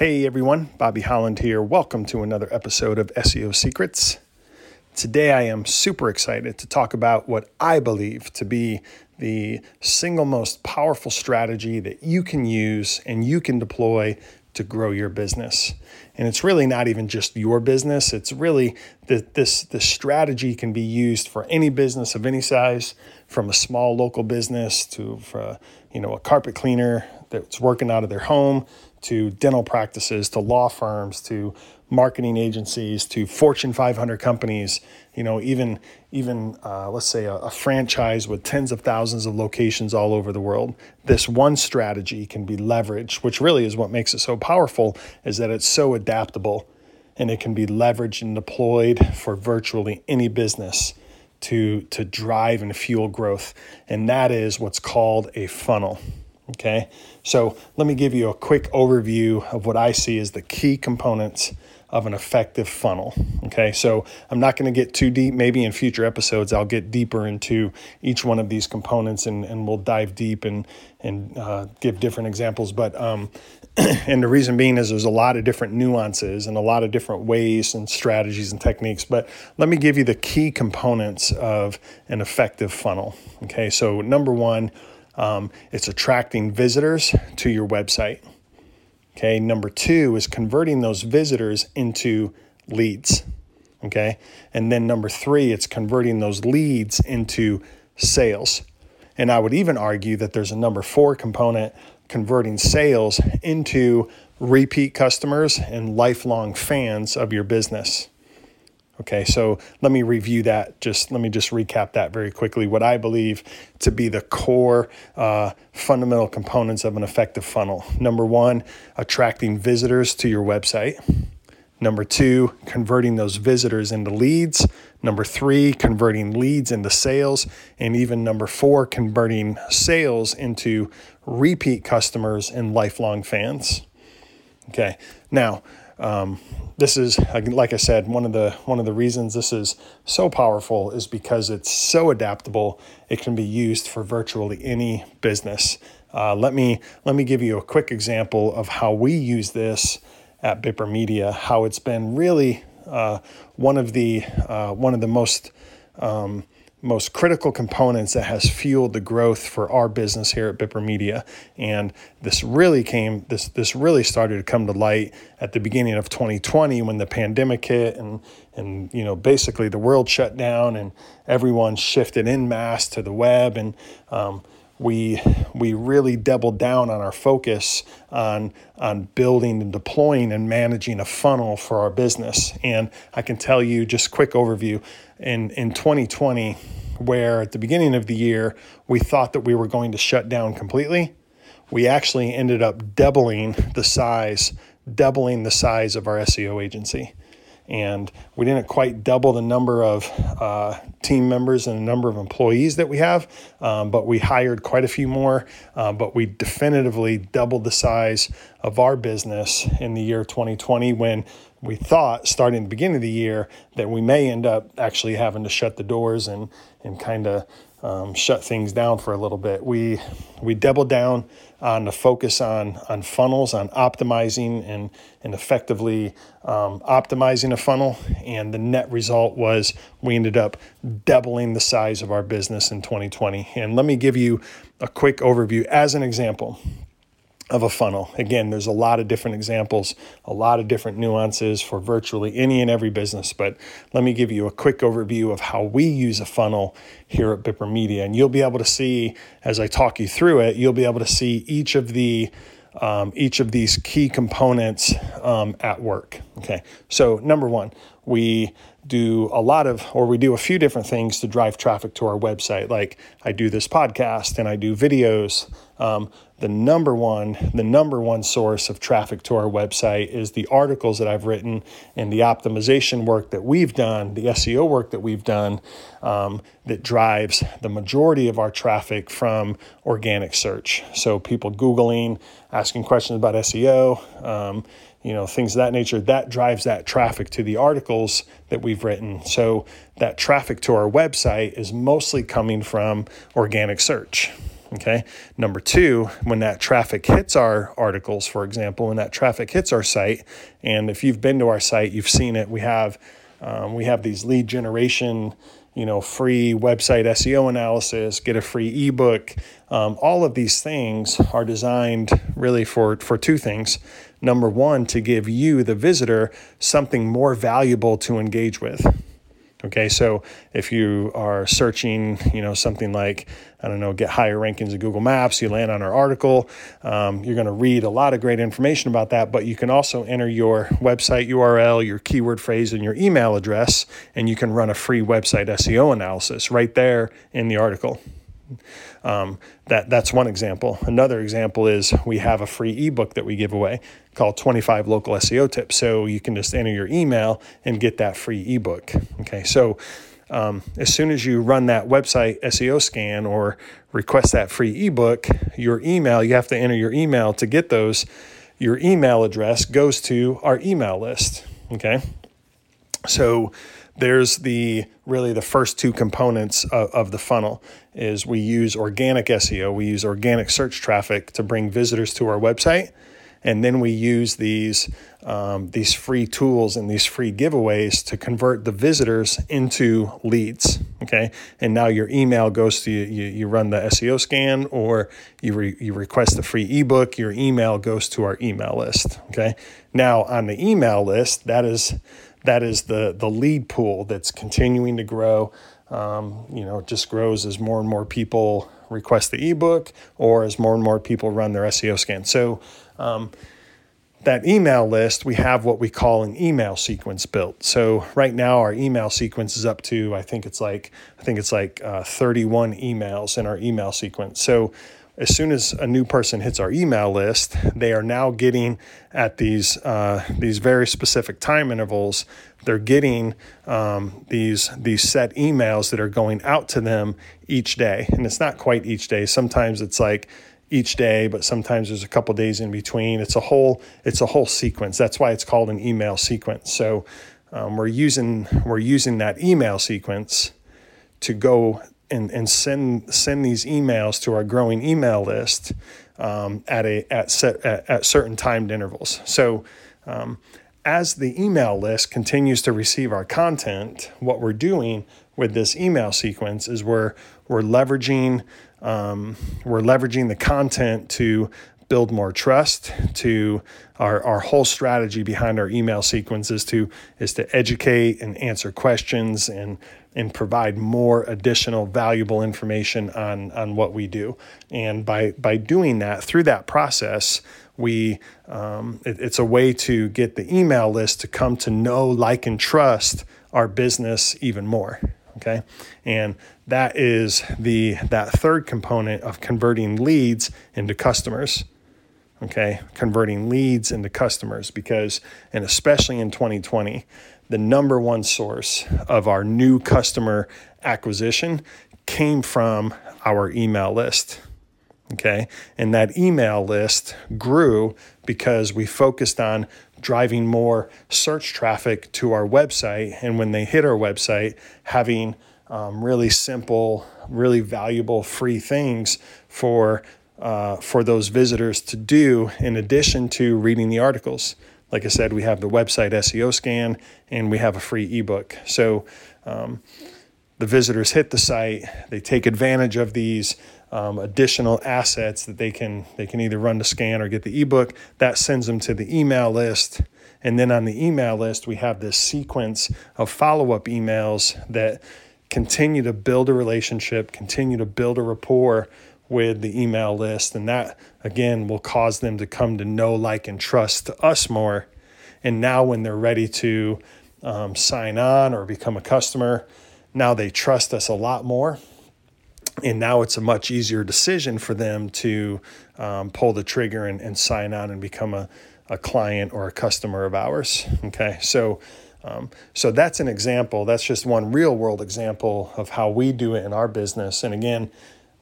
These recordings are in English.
Hey everyone, Bobby Holland here. Welcome to another episode of SEO Secrets. Today I am super excited to talk about what I believe to be the single most powerful strategy that you can use and you can deploy to grow your business. And it's really not even just your business. It's really that this this strategy can be used for any business of any size, from a small local business to for you know a carpet cleaner that's working out of their home to dental practices to law firms to marketing agencies to Fortune 500 companies, you know, even even uh, let's say a, a, franchise with tens of thousands of locations all over the world. This one strategy can be leveraged, which really is what makes it so powerful, is that it's so adaptable and it can be leveraged and deployed for virtually any business to to drive and fuel growth, and that is what's called a funnel. Okay, so let me give you a quick overview of what I see as the key components of an effective funnel. Okay, so I'm not going to get too deep. Maybe in future episodes, I'll get deeper into each one of these components and, and we'll dive deep and, and uh, give different examples. But, um, and the reason being is there's a lot of different nuances and a lot of different ways and strategies and techniques. But let me give you the key components of an effective funnel. Okay, so number one, um, it's attracting visitors to your website. Okay, number two is converting those visitors into leads. Okay, and then number three, it's converting those leads into sales. And I would even argue that there's a number four component converting sales into repeat customers and lifelong fans of your business. Okay, so let me review that. Just let me just recap that very quickly. What I believe to be the core uh, fundamental components of an effective funnel. Number one, attracting visitors to your website. Number two, converting those visitors into leads. Number three, converting leads into sales. And even number four, converting sales into repeat customers and lifelong fans. Okay, now, um, this is like I said, one of the one of the reasons this is so powerful is because it's so adaptable. It can be used for virtually any business. Uh, let me let me give you a quick example of how we use this at Bipper Media. How it's been really uh, one of the uh, one of the most um, most critical components that has fueled the growth for our business here at Bipper Media. And this really came, this this really started to come to light at the beginning of 2020 when the pandemic hit and and you know basically the world shut down and everyone shifted in mass to the web and um, we we really doubled down on our focus on on building and deploying and managing a funnel for our business. And I can tell you just quick overview in in 2020 where at the beginning of the year we thought that we were going to shut down completely. We actually ended up doubling the size, doubling the size of our SEO agency and we didn't quite double the number of uh, team members and the number of employees that we have, um, but we hired quite a few more. Uh, but we definitively doubled the size of our business in the year 2020 when we thought, starting the beginning of the year, that we may end up actually having to shut the doors and and kind of um, shut things down for a little bit. We we doubled down on the focus on on funnels, on optimizing and and effectively um, optimizing a funnel, and the net result was we ended up doubling the size of our business in 2020. And let me give you a quick overview as an example of a funnel. Again, there's a lot of different examples, a lot of different nuances for virtually any and every business, but let me give you a quick overview of how we use a funnel here at Bipper Media. And you'll be able to see, as I talk you through it, you'll be able to see each of the um, each of these key components um, at work. Okay, so number one, we do a lot of, or we do a few different things to drive traffic to our website. Like I do this podcast and I do videos. Um, the number one the number one source of traffic to our website is the articles that I've written and the optimization work that we've done, the SEO work that we've done um, that drives the majority of our traffic from organic search. So people googling, asking questions about SEO. Um, you know things of that nature that drives that traffic to the articles that we've written so that traffic to our website is mostly coming from organic search Okay. Number two, when that traffic hits our articles, for example, when that traffic hits our site, and if you've been to our site, you've seen it. We have um, we have these lead generation, you know, free website SEO analysis, get a free ebook. Um, all of these things are designed really for for two things. Number one, to give you, the visitor, something more valuable to engage with. Okay, so if you are searching, you know, something like, I don't know, get higher rankings in Google Maps, you land on our article, um, you're going to read a lot of great information about that, but you can also enter your website URL, your keyword phrase, and your email address, and you can run a free website SEO analysis right there in the article. Um, that that's one example. Another example is we have a free ebook that we give away called 25 Local SEO Tips. So you can just enter your email and get that free ebook. Okay, so um, as soon as you run that website SEO scan or request that free ebook, your email you have to enter your email to get those. Your email address goes to our email list. Okay, so there's the really the first two components of, of, the funnel is we use organic SEO, we use organic search traffic to bring visitors to our website, and then we use these um, these free tools and these free giveaways to convert the visitors into leads. Okay, and now your email goes to you. You, you run the SEO scan or you re, you request the free ebook. Your email goes to our email list. Okay, now on the email list, that is that is the the lead pool that's continuing to grow. Um, you know, it just grows as more and more people request the ebook or as more and more people run their SEO scan. So um, that email list, we have what we call an email sequence built. So right now, our email sequence is up to I think it's like I think it's like uh, 31 emails in our email sequence. So as soon as a new person hits our email list, they are now getting at these uh, these very specific time intervals. They're getting um, these these set emails that are going out to them each day, and it's not quite each day. Sometimes it's like each day, but sometimes there's a couple days in between. It's a whole it's a whole sequence. That's why it's called an email sequence. So um, we're using we're using that email sequence to go and, and send send these emails to our growing email list um, at a at set at, at, certain timed intervals. So um, as the email list continues to receive our content, what we're doing with this email sequence is we're we're leveraging um, we're leveraging the content to build more trust to our, our whole strategy behind our email sequence is to is to educate and answer questions and and provide more additional valuable information on on what we do. And by by doing that through that process we um, it, it's a way to get the email list to come to know like and trust our business even more okay? And that is the that third component of converting leads into customers okay, converting leads into customers because, and especially in 2020, the number one source of our new customer acquisition came from our email list. Okay. And that email list grew because we focused on driving more search traffic to our website. And when they hit our website, having um, really simple, really valuable free things for uh, for those visitors to do in addition to reading the articles. Like I said, we have the website SEO scan and we have a free ebook. So um, the visitors hit the site, they take advantage of these um, additional assets that they can they can either run the scan or get the ebook. That sends them to the email list. And then on the email list, we have this sequence of follow up emails that continue to build a relationship, continue to build a rapport with the email list. And that, again, will cause them to come to know, like, and trust us more. And now, when they're ready to um, sign on or become a customer, now they trust us a lot more. And now it's a much easier decision for them to um, pull the trigger and, and sign on and become a, a client or a customer of ours. Okay, so um, so that's an example. That's just one real world example of how we do it in our business. And again,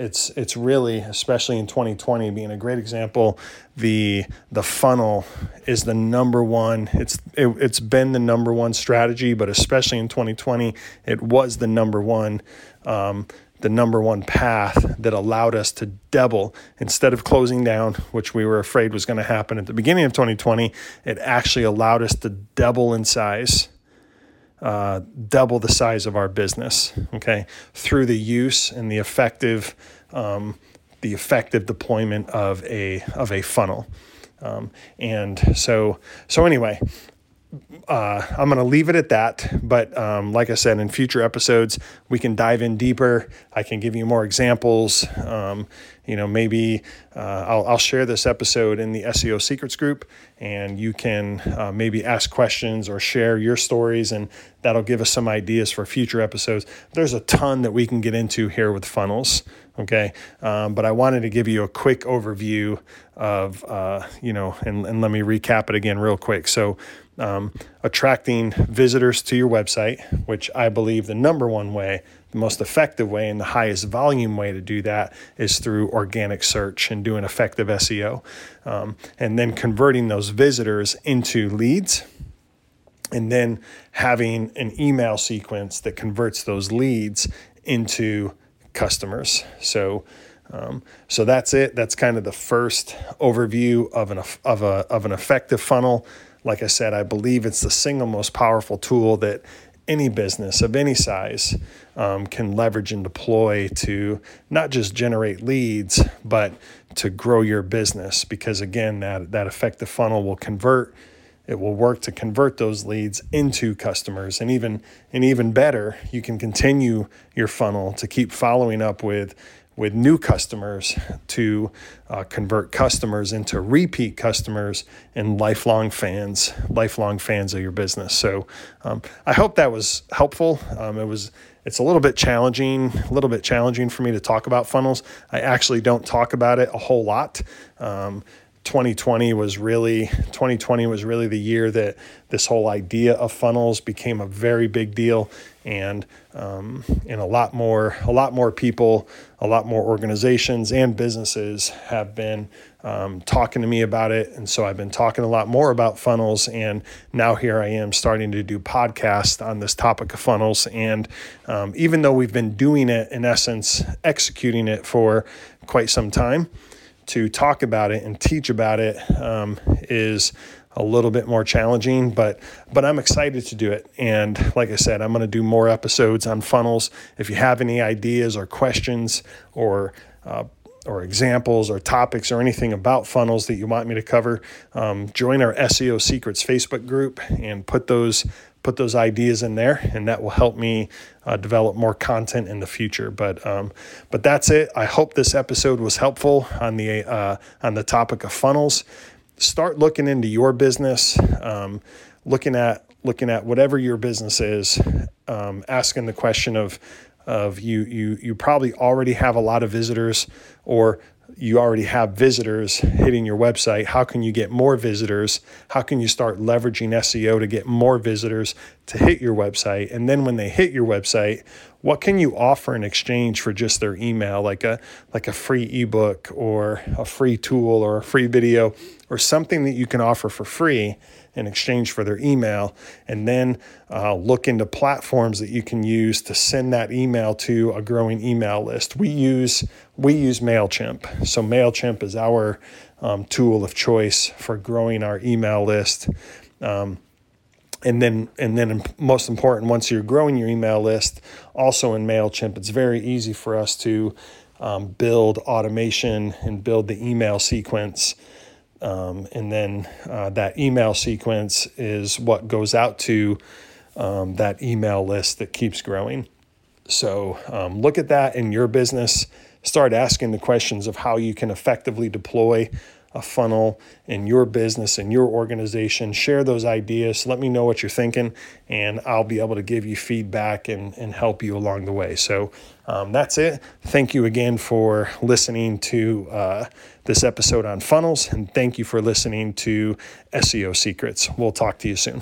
it's it's really especially in 2020 being a great example the the funnel is the number one it's it, it's been the number one strategy but especially in 2020 it was the number one um, the number one path that allowed us to double instead of closing down, which we were afraid was going to happen at the beginning of 2020. It actually allowed us to double in size. Uh, double the size of our business, okay, through the use and the effective, um, the effective deployment of a of a funnel. Um, and so, so anyway, uh, I'm going to leave it at that. But um, like I said, in future episodes, we can dive in deeper. I can give you more examples. Um, you know, maybe uh, I'll, I'll, share this episode in the SEO Secrets group, and you can uh, maybe ask questions or share your stories, and that'll give us some ideas for future episodes. There's a ton that we can get into here with funnels. Okay, um, but I wanted to give you a quick overview of, uh, you know, and, and let me recap it again real quick. So, um, attracting visitors to your website, which I believe the number one way, the most effective way, and the highest volume way to do that is through organic search and doing effective SEO. Um, and then converting those visitors into leads. And then having an email sequence that converts those leads into customers. So, um, so that's it. That's kind of the first overview of an of a of an effective funnel. Like I said, I believe it's the single most powerful tool that any business of any size um, can leverage and deploy to not just generate leads, but to grow your business. Because again, that that effective funnel will convert. It will work to convert those leads into customers, and even and even better, you can continue your funnel to keep following up with with new customers to uh, convert customers into repeat customers and lifelong fans, lifelong fans of your business. So um, I hope that was helpful. Um, it was. It's a little bit challenging, a little bit challenging for me to talk about funnels. I actually don't talk about it a whole lot. Um, 2020 was really 2020 was really the year that this whole idea of funnels became a very big deal. And um, and a lot more a lot more people a lot more organizations and businesses have been um, talking to me about it. And so I've been talking a lot more about funnels. And now here I am starting to do podcasts on this topic of funnels. And um, even though we've been doing it in essence executing it for quite some time to talk about it and teach about it um, is a little bit more challenging, but but I'm excited to do it. And like I said, I'm going to do more episodes on funnels. If you have any ideas or questions or uh, or examples or topics or anything about funnels that you want me to cover, um, join our SEO Secrets Facebook group and put those put those ideas in there, and that will help me uh, develop more content in the future. But um, but that's it. I hope this episode was helpful on the uh, on the topic of funnels. Start looking into your business, um, looking at looking at whatever your business is, um, asking the question of of you you you probably already have a lot of visitors or you already have visitors hitting your website. How can you get more visitors? How can you start leveraging SEO to get more visitors to hit your website? And then when they hit your website, what can you offer in exchange for just their email, like a like a free ebook or a free tool or a free video or something that you can offer for free in exchange for their email, and then uh, look into platforms that you can use to send that email to a growing email list. We use we use Mailchimp, so Mailchimp is our um, tool of choice for growing our email list. Um, and then and then most important once you're growing your email list also in mailchimp it's very easy for us to um, build automation and build the email sequence um, and then uh, that email sequence is what goes out to um, that email list that keeps growing. So um, look at that in your business. Start asking the questions of how you can effectively deploy a funnel in your business and your organization. Share those ideas. Let me know what you're thinking, and I'll be able to give you feedback and, and help you along the way. So um, that's it. Thank you again for listening to uh, this episode on funnels, and thank you for listening to SEO Secrets. We'll talk to you soon.